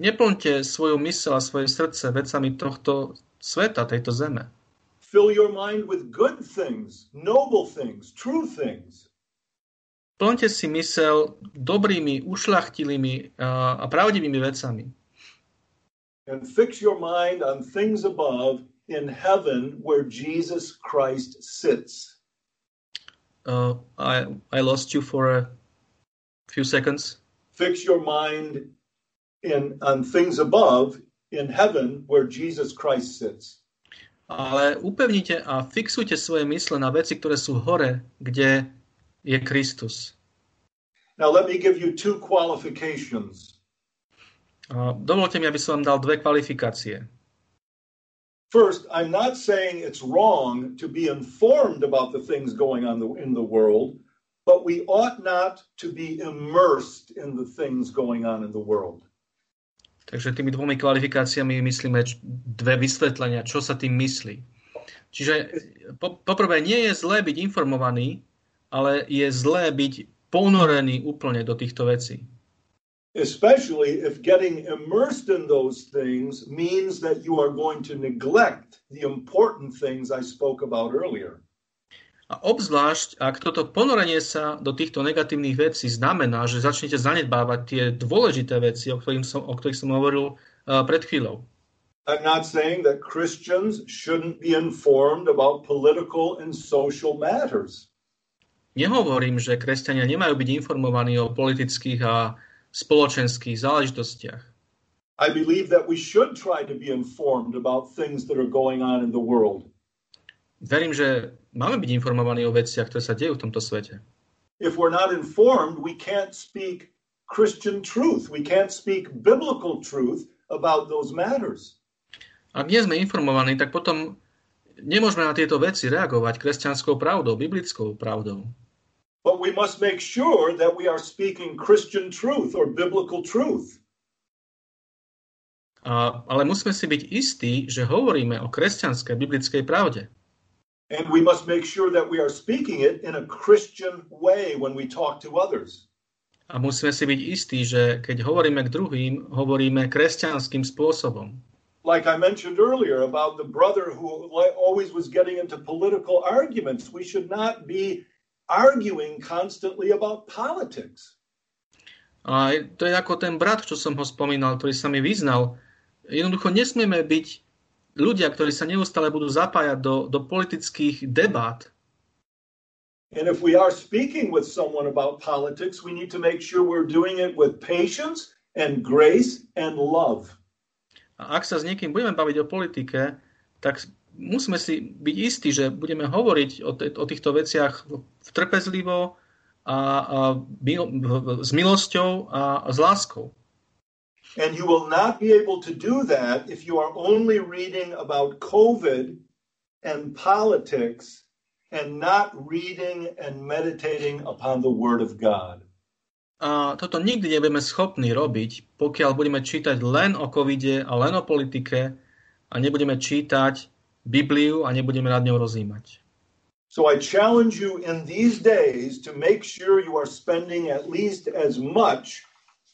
Neplňte svoju mysel a svoje srdce vecami tohto sveta, tejto zeme.
Fill your mind with good things, noble things, true things.
Plňte si mysel dobrými, ušlachtilými a pravdivými vecami.
And fix your mind on things above in heaven where Jesus Christ sits.
Uh, I, I lost you for a few seconds.
Fix your mind in on things above in heaven where Jesus Christ sits.
ale upevnite a fixujte svoje mysle na veci, ktoré sú hore, kde je Kristus.
Now let me give you two qualifications.
A dovolte mi, aby som vám dal dve kvalifikácie.
First, I'm not saying it's wrong to be informed about the things going on in the world, but we ought not to be immersed in the things going on in the world.
Takže tými dvomi kvalifikáciami myslíme dve vysvetlenia, čo sa tým myslí. Čiže po, poprvé, nie je zlé byť informovaný, ale je zlé byť ponorený úplne do týchto vecí.
Especially if getting immersed in those things means that you are going to neglect the important things I spoke about earlier.
A obzvlášť, ak toto ponorenie sa do týchto negatívnych vecí znamená, že začnete zanedbávať tie dôležité veci, o ktorých som, o ktorých som hovoril uh, pred chvíľou.
I'm not saying that Christians shouldn't be informed about political and social matters.
Nehovorím, že kresťania nemajú byť informovaní o politických a spoločenských záležitostiach.
I believe that we should try to be informed about things that are going on in the world.
Verím, že máme byť informovaní o veciach, ktoré sa dejú v tomto svete.
If we're not informed, we can't speak Christian truth. We can't speak biblical truth about those matters.
Ak nie sme informovaní, tak potom nemôžeme na tieto veci reagovať kresťanskou pravdou, biblickou pravdou.
But we must make sure that we are speaking Christian truth or biblical truth.
A, ale musíme si byť istí, že hovoríme o kresťanskej biblickej pravde.
And we must make sure that we are speaking it in a Christian way when we talk to others.
A musíme si byť istí, že keď hovoríme k druhým, hovoríme kresťanským spôsobom.
Like I mentioned earlier about the brother who always was getting into political arguments, we should not be arguing constantly about politics.
A to je ako ten brat, čo som ho spomínal, ktorý sa mi vyznal. Jednoducho nesmieme byť ľudia, ktorí sa neustále budú zapájať do, do politických debát.
And if we are speaking with someone about politics, we need to make sure we're doing it with patience and grace and love.
A ak sa s niekým budeme baviť o politike, tak musíme si byť istí, že budeme hovoriť o, te, o týchto veciach trpezlivo a, a mil, s milosťou a, a s láskou.
And you will not be able to do that if you are only reading about COVID and politics and not reading and meditating upon the Word of God.
A toto nikdy nebudeme schopní robiť, pokiaľ budeme čítať len o covide a len o politike a nebudeme čítať Bibliu a nebudeme nad ňou rozímať.
So I challenge you in these days to make sure you are spending at least as much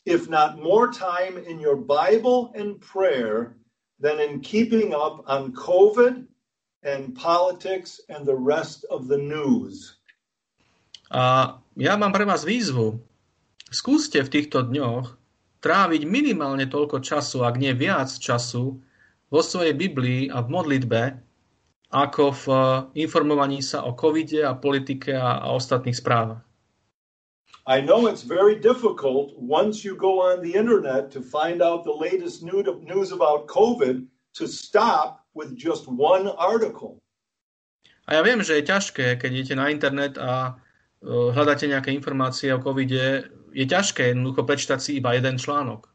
if not more time in your Bible and prayer than in keeping up on COVID and politics and the rest of the news.
A ja mám pre vás výzvu. Skúste v týchto dňoch tráviť minimálne toľko času, ak nie viac času, vo svojej Biblii a v modlitbe, ako v informovaní sa o covide a politike a, a ostatných správach.
I know it's very difficult once you go on the internet to find out the latest news about COVID to stop with just one article.
A ja viem, že je ťažké, keď idete na internet a uh, hľadáte nejaké informácie o covide, je ťažké jednoducho prečítať si iba jeden článok.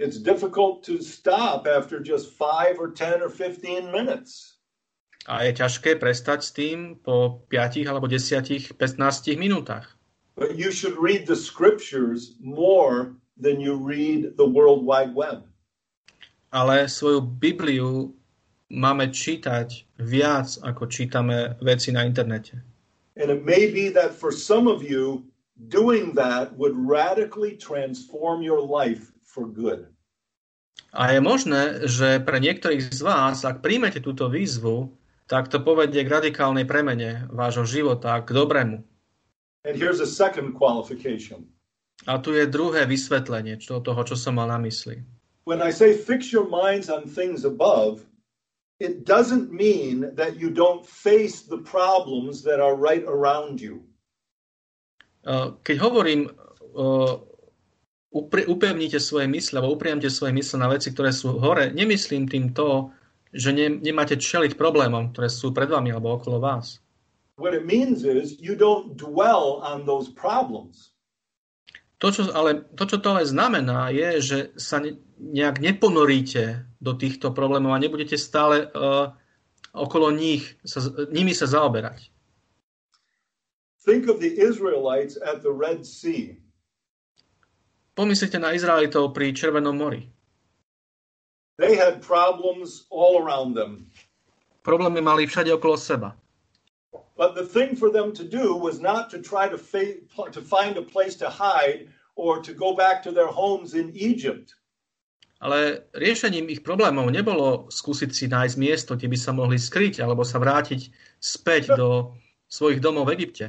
It's difficult to stop after just 5 or 10 or 15 minutes.
A je ťažké prestať s tým po 5 alebo 10, 15 minútach.
But you should read the scriptures more than you read the World Wide Web.
Ale svoju Bibliu máme čítať viac, ako čítame veci na internete.
And it may be that for some of you, doing that would radically transform your life for good.
A je možné, že pre niektorých z vás, ak príjmete túto výzvu, tak to povedie k radikálnej premene vášho života, k dobrému.
And here's a second qualification.
A tu je druhé vysvetlenie čo, toho, čo som mal na mysli.
When I say fix your minds on things above, it doesn't mean that you don't face the problems that are right around you.
Keď hovorím, upevnite svoje mysle, alebo upriamte svoje mysle na veci, ktoré sú hore, nemyslím tým to, že ne, nemáte čeliť problémom, ktoré sú pred vami alebo okolo vás.
What it means is you don't dwell on those problems.
To, čo, ale, to, čo to ale znamená, je, že sa ne, nejak neponoríte do týchto problémov a nebudete stále uh, okolo nich, sa, nimi sa zaoberať.
Think of the Israelites at the Red Sea.
Pomyslite na Izraelitov pri Červenom mori.
They had problems all around them.
Problémy mali všade okolo seba.
But the thing for them to do was not to try to, fa- to find a place to hide or to go back to their homes in Egypt.
Ale riešením ich problémov nebolo skúsiť si nájsť miesto, kde by sa mohli skryť alebo sa vrátiť späť do svojich domov v Egypte.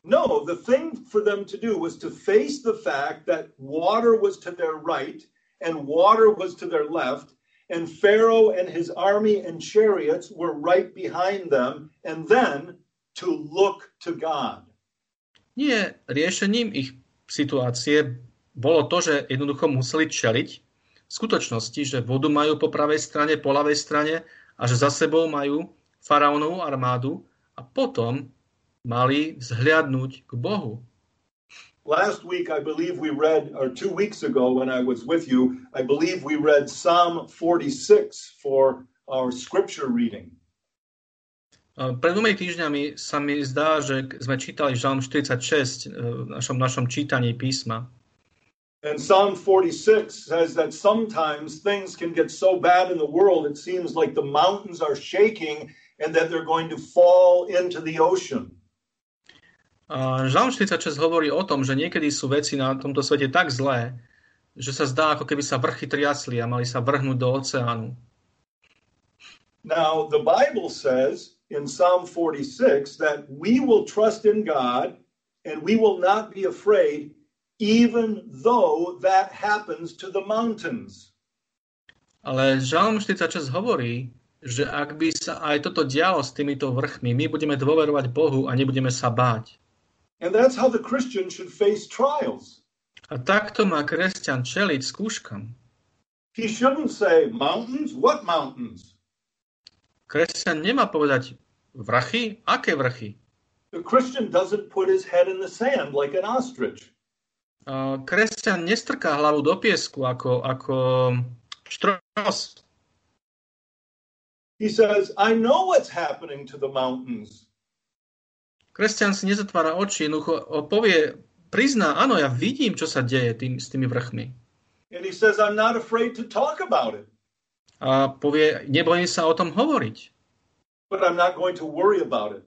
No, the thing for them to do was to face the fact that water was to their right and water was to their left, and Pharaoh and his army and chariots were right behind them, and then to look to God.
Nie, riešením ich situácie bolo to, že jednoducho museli čeliť v skutočnosti, že vodu majú po pravej strane, po ľavej strane a že za sebou majú faraónovú armádu a potom mali vzhliadnúť k Bohu.
Last week, I believe we read, or two weeks ago when I was with you, I believe we read Psalm 46 for our scripture reading.
Pred dvomi týždňami sa mi zdá, že sme čítali Žalm 46 v našom, našom čítaní písma.
And Psalm 46 says that sometimes things can get so bad in the world, it seems like the mountains are shaking and that they're going to fall into the ocean.
Žalm 46 hovorí o tom, že niekedy sú veci na tomto svete tak zlé, že sa zdá, ako keby sa vrchy triasli a mali sa vrhnúť do oceánu.
Now, the Bible says in Psalm 46 that we will trust in God and we will not be afraid even though that happens to the mountains.
Ale Žalm 46 hovorí, že ak by sa aj toto dialo s týmito vrchmi, my budeme dôverovať Bohu a nebudeme sa báť.
And that's how the Christian should face trials.
A takto má kresťan čeliť skúškam.
He shouldn't say, Mountains? What mountains?
Kresťan nemá povedať vrchy? Aké vrchy?
The Christian doesn't put his head in the sand like an ostrich.
Uh, kresťan nestrká hlavu do piesku ako, ako štros.
He says, I know what's happening to the mountains.
Kresťan si nezatvára oči, jednoducho povie, prizná, áno, ja vidím, čo sa deje tým, s tými vrchmi.
And he says, I'm not afraid to talk about it.
A povie, nebojím sa o tom hovoriť.
But I'm not going to worry about it.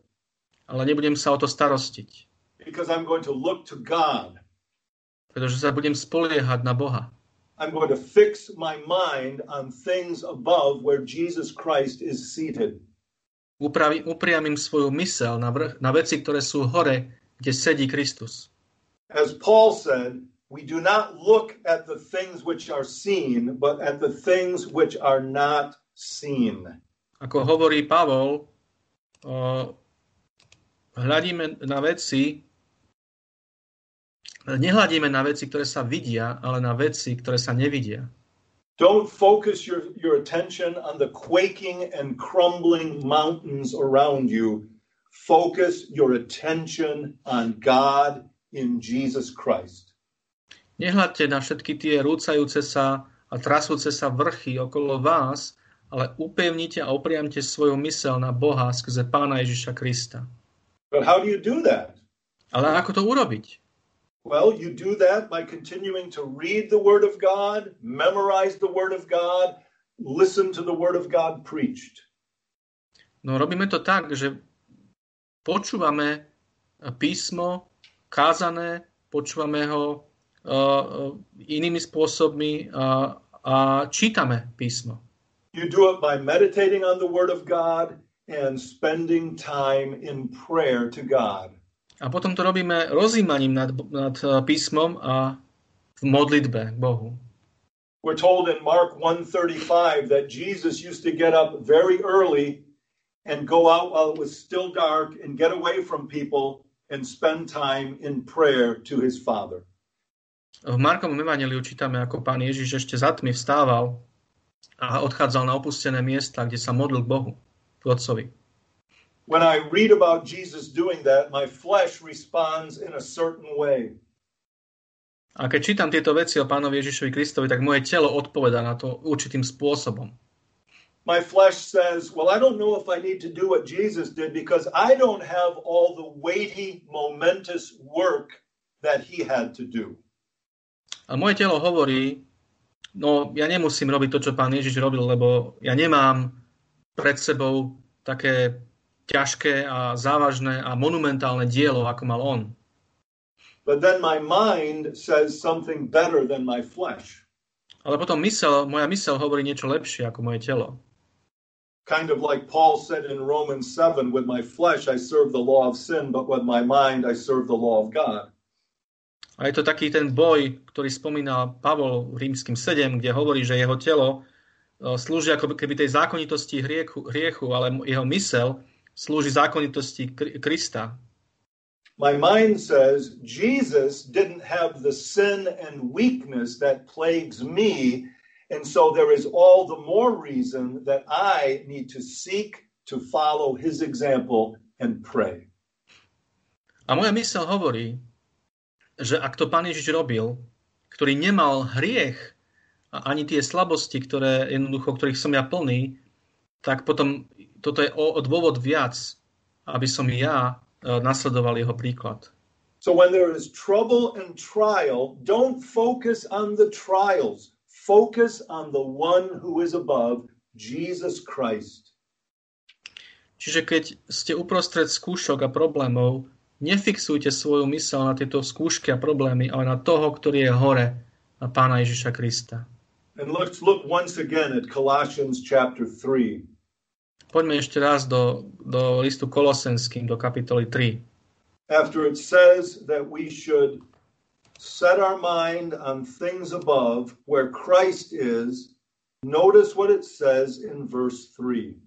Ale nebudem sa o to starostiť.
Because I'm going to look to God.
Pretože sa budem spoliehať na Boha.
I'm going to fix my mind on things above where Jesus Christ is seated
upravi, upriamím svoju mysel na, vrch, na veci, ktoré sú hore, kde sedí Kristus.
As Paul said, we do not look at the things which are seen, but at the things which are not seen.
Ako hovorí Pavol, o, hľadíme na veci, nehľadíme na veci, ktoré sa vidia, ale na veci, ktoré sa nevidia.
Don't focus your, your attention on the quaking and crumbling mountains around you. Focus your attention on God in Jesus Christ.
Nehľadte na všetky tie rúcajúce sa a trasúce sa vrchy okolo vás, ale upevnite a upriamte svoju mysel na Boha skrze Pána Ježiša Krista.
But how do you do that?
Ale ako to urobiť?
Well, you do that by continuing to read the Word of God, memorize the Word of God, listen to the Word of God preached.
No robíme to tak, že počúvame písmo kázané, počúvame ho uh, inými spôsobmi uh, a čítame písmo.
You do it by meditating on the Word of God and spending time in prayer to God.
A potom to robíme rozímaním nad, nad eh, písmom a v modlitbe k Bohu.
We're told in Mark 1:35 that Jesus used to get up very early and go out while it was still dark and get away from people and spend time in prayer to his Father.
V Markovom evaneliu čítame, ako pán Ježiš ešte za tmy vstával a odchádzal na opustené miesta, kde sa modlil k Bohu, k Otcovi.
When I read about Jesus doing that, my flesh responds in a certain way.
A keď čítam tieto veci o pánovi Ježišovi Kristovi, tak moje telo odpoveda na to určitým spôsobom.
My flesh says, Well, I don't know if I need to do what Jesus did because I don't have all the weighty, momentous work that he had to do.
A moje telo hovorí, no ja nemusím robiť to, čo pán Ježiš robil, lebo ja nemám pred sebou také ťažké a závažné a monumentálne dielo, ako mal on.
But then my mind says something better than my flesh.
Ale potom mysel, moja mysel hovorí niečo lepšie ako moje telo.
Kind of like Paul said in Romans 7, with my flesh I serve the law of sin, but with my mind I serve the law of God.
A je to taký ten boj, ktorý spomínal Pavol v rímským 7, kde hovorí, že jeho telo e, slúži ako keby tej zákonitosti hriechu, hriechu ale jeho mysel slúži zákonitosti Krista.
My mind says Jesus didn't have the sin and weakness that plagues me, and so there is all the more reason that I need to seek to follow his example and pray.
A moja mysel hovorí, že ak to pán Ježiš robil, ktorý nemal hriech a ani tie slabosti, ktoré jednoducho, ktorých som ja plný, tak potom toto je o, o dôvod viac, aby som ja uh, nasledoval jeho príklad.
So when there is trouble and trial, don't focus on the trials. Focus on the one who is above, Jesus Christ.
Čiže keď ste uprostred skúšok a problémov, Nefixujte svoju mysel na tieto skúšky a problémy, ale na toho, ktorý je hore, na Pána Ježiša Krista.
And let's look once again at Colossians chapter 3.
Poďme ešte raz do, do listu Kolosenským, do kapitoly 3.
After it says that we should set our mind on things above where Christ is, notice what it says in verse 3.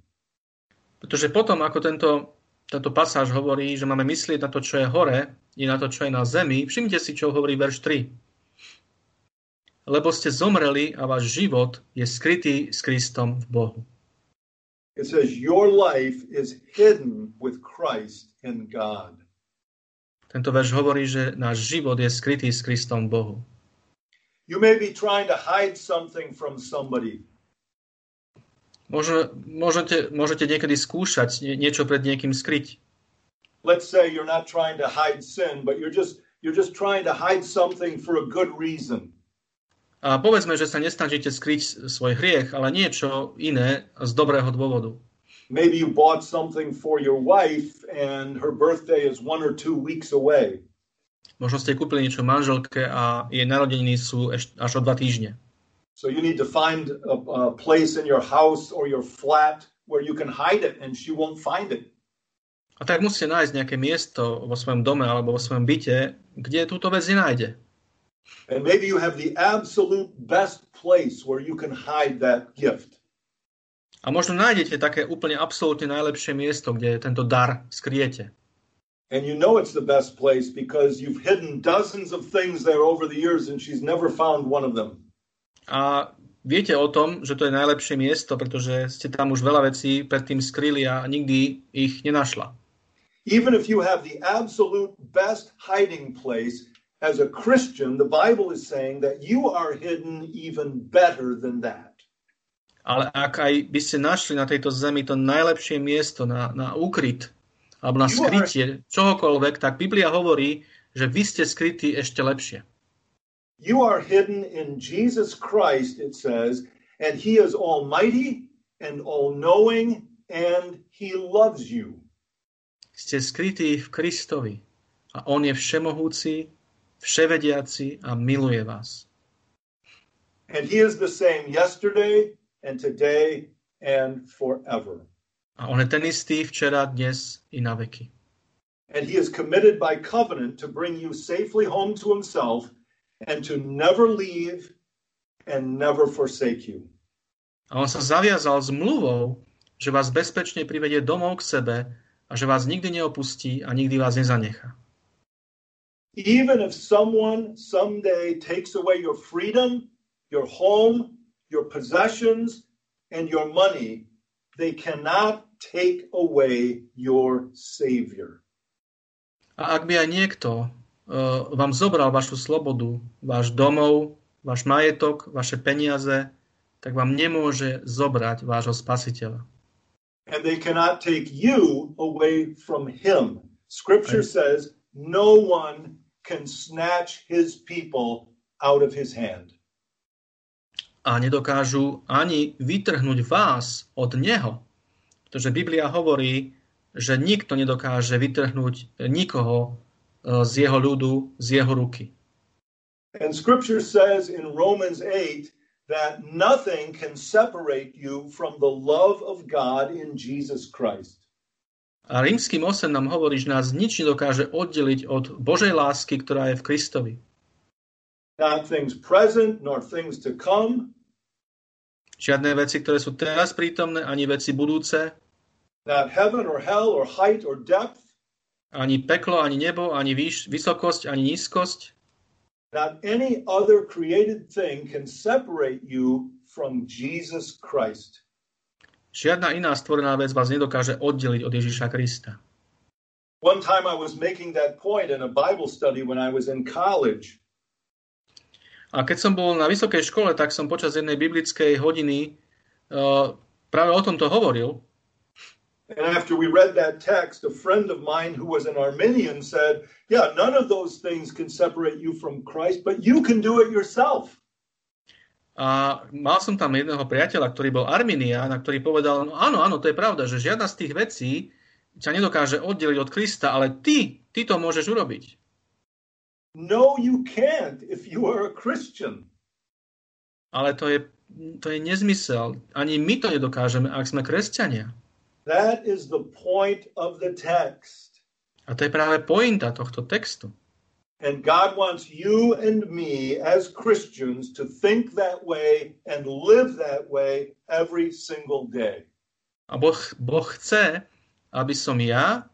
Pretože potom, ako tento táto pasáž hovorí, že máme myslieť na to, čo je hore, i na to, čo je na zemi. Všimte si, čo hovorí verš 3. Lebo ste zomreli a váš život je skrytý s Kristom v Bohu.
It says your life is hidden with Christ in God.
Tento verš hovorí, že náš život je skrytý s Kristom Bohu.
You may be trying to hide something from somebody.
Možno, môžete, môžete niekedy skúšať niečo pred niekým skryť.
Let's say you're not trying to hide sin, but you're just you're just trying to hide something for a good reason.
A povedzme, že sa nesnažíte skryť svoj hriech, ale niečo iné z dobrého dôvodu.
Maybe you bought something for your wife and her birthday is one or two weeks away.
Možno ste kúpili niečo manželke a jej narodeniny sú až o dva týždne.
So you need to find a, a place in your house or your flat where you can hide it and she won't find it.
A tak musíte nájsť nejaké miesto vo svojom dome alebo vo svojom byte, kde túto vec nenájde.
And maybe you have the absolute best place where you can hide that gift.
A možno nájdete také úplne absolútne najlepšie miesto, kde tento dar skriete.
And you know it's the best place because you've hidden dozens of things there over the years and she's never found one of them.
A viete o tom, že to je najlepšie miesto, pretože ste tam už veľa vecí predtým skryli a nikdy ich nenašla.
Even if you have the absolute best hiding place, as a Christian, the Bible is saying that you are hidden even better than that.
Ale ak aj by ste našli na tejto zemi to najlepšie miesto na, na ukryt, alebo na skrytie čohokoľvek, tak Biblia hovorí, že vy ste skrytí ešte lepšie.
You are hidden in Jesus Christ, it says, and He is almighty and all knowing, and He loves you.
Ste skrytí v Kristovi a On je všemohúci, vševediaci a miluje vás.
And He is the same yesterday and today and forever.
A On je ten istý včera, dnes i na veky.
And He is committed by covenant to bring you safely home to Himself and to never leave and never forsake you.
A on sa zaviazal zmluvou, že vás bezpečne privedie domov k sebe a že vás nikdy neopustí a nikdy vás nezanechá.
Even if someone someday takes away your freedom, your home, your possessions, and your money, they cannot take away your Savior.
A ak by aj niekto uh, vám zobral vašu slobodu, váš domov, váš majetok, vaše peniaze, tak vám nemôže zobrať vášho spasiteľa.
And they cannot take you away from him. Scripture says, no one can snatch his people out of his hand.
A nedokážu ani vytrhnúť vás od neho. Pretože Biblia hovorí, že nikto nedokáže vytrhnúť nikoho e, z jeho ľudu, z jeho ruky.
And scripture says in Romans 8 that nothing can separate you from the love of God in Jesus Christ.
A rímským 8 nám hovorí, že nás nič nedokáže oddeliť od Božej lásky, ktorá je v Kristovi.
Not things present, nor things to come.
Žiadne veci, ktoré sú teraz prítomné, ani veci budúce,
not heaven or hell or height or depth.
Ani peklo, ani nebo, ani výš, vysokosť, ani nízkosť.
Not any other created thing can separate you from Jesus Christ.
Žiadna iná stvorená vec vás nedokáže oddeliť od Ježiša Krista.
One time I was making that point in a Bible study when I was in college.
A keď som bol na vysokej škole, tak som počas jednej biblickej hodiny uh, práve o tomto hovoril.
And after we read that text, a friend of mine who was an Arminian said, Yeah, none of those things can separate you from Christ, but you can do it yourself.
A mal som tam jedného priateľa, ktorý bol Arminian, a ktorý povedal, no áno, áno, to je pravda, že žiadna z tých vecí ťa nedokáže oddeliť od Krista, ale ty, ty to môžeš urobiť.
No, you can't if you are a Christian.
Ale to je, to je nezmysel. Ani my to nedokážeme, ak sme kresťania.
That is the point of the text.
A to je práve pointa tohto textu.
And God wants you and me as Christians to think that way and live that way every single day.
A boh, boh chce, aby som ja,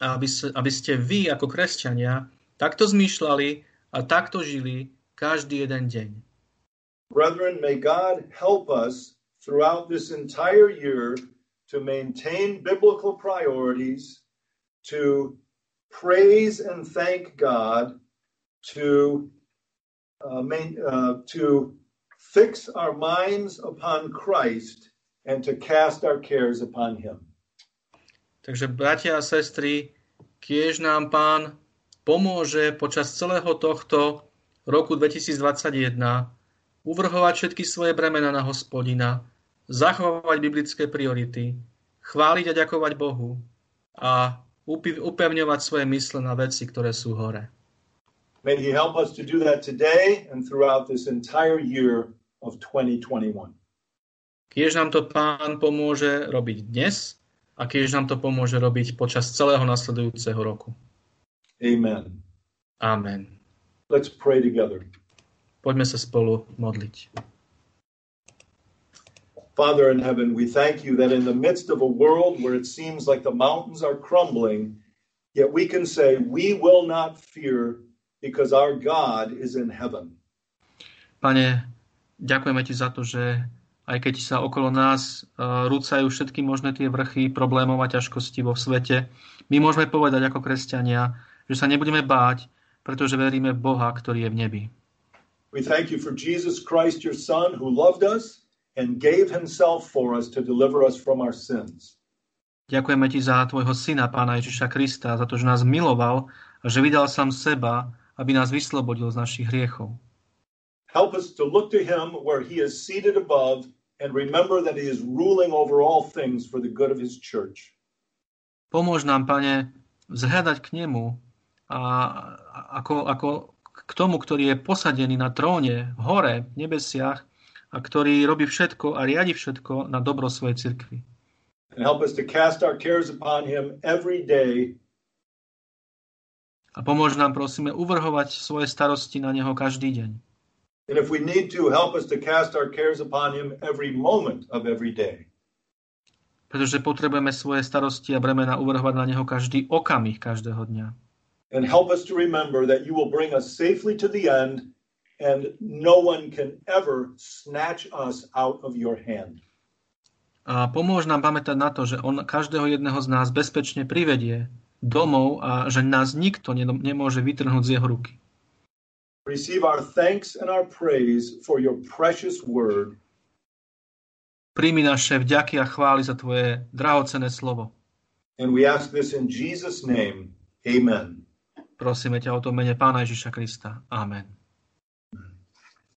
aby, aby ste vy ako kresťania takto zmýšľali a takto žili každý jeden deň.
Brethren, may God help us throughout this entire year to maintain biblical priorities, to praise and thank God, to uh, main, uh, to fix our minds upon Christ, and to cast our cares upon Him.
Takže bratia a sestry, kiež nám Pán pomôže počas celého tohto roku 2021 uvrhovať všetky svoje bremena na hospodina, zachovávať biblické priority, chváliť a ďakovať Bohu a upevňovať svoje mysle na veci, ktoré sú hore.
May he help us to do that today and throughout this entire year of 2021.
Kiež nám to Pán pomôže robiť dnes a kiež nám to pomôže robiť počas celého nasledujúceho roku.
Amen.
Amen.
Let's pray together.
Poďme sa spolu modliť.
Father in heaven, we thank you that in the midst of a world where it seems like the mountains are crumbling, yet we can say, We will not fear because our God is in heaven.
Pane, ďakujeme ti za to, že aj keď sa okolo nás uh, rúcajú všetky možné tie vrchy problémov a ťažkosti vo svete, my môžeme povedať ako kresťania, že sa nebudeme báť, pretože veríme v Boha, ktorý je v nebi.
We thank you for Jesus Christ, your Son, who loved us and gave himself for us to deliver us from our sins.
Ďakujeme ti za tvojho syna, pána Ježiša Krista, za to, že nás miloval a že vydal sám seba, aby nás vyslobodil z našich hriechov.
Help us to look to him where he is seated above and remember that he is ruling over all things for the good of his church.
Pomôž nám, pane, vzhľadať k nemu a ako, ako k tomu, ktorý je posadený na tróne v hore, v nebesiach a ktorý robí všetko a riadi všetko na dobro svojej cirkvi.
And help us to cast our cares upon him every day.
A pomôž nám, prosíme, uvrhovať svoje starosti na neho každý deň.
And if we need to, help us to cast our cares upon him every moment of every day.
Pretože potrebujeme svoje starosti a bremena uvrhovať na neho každý okamih každého dňa.
And help us to remember that you will bring us safely to the end and no one can ever snatch us out of your hand.
A pomôž nám pamätať na to, že on každého jedného z nás bezpečne privedie domov a že nás nikto nemôže vytrhnúť z jeho ruky.
Receive our thanks and our praise for your precious word.
Príjmi naše vďaky a chvály za tvoje drahocené slovo.
And we ask this in Jesus name. Amen.
Prosíme ťa o to mene Pána Ježiša Krista. Amen.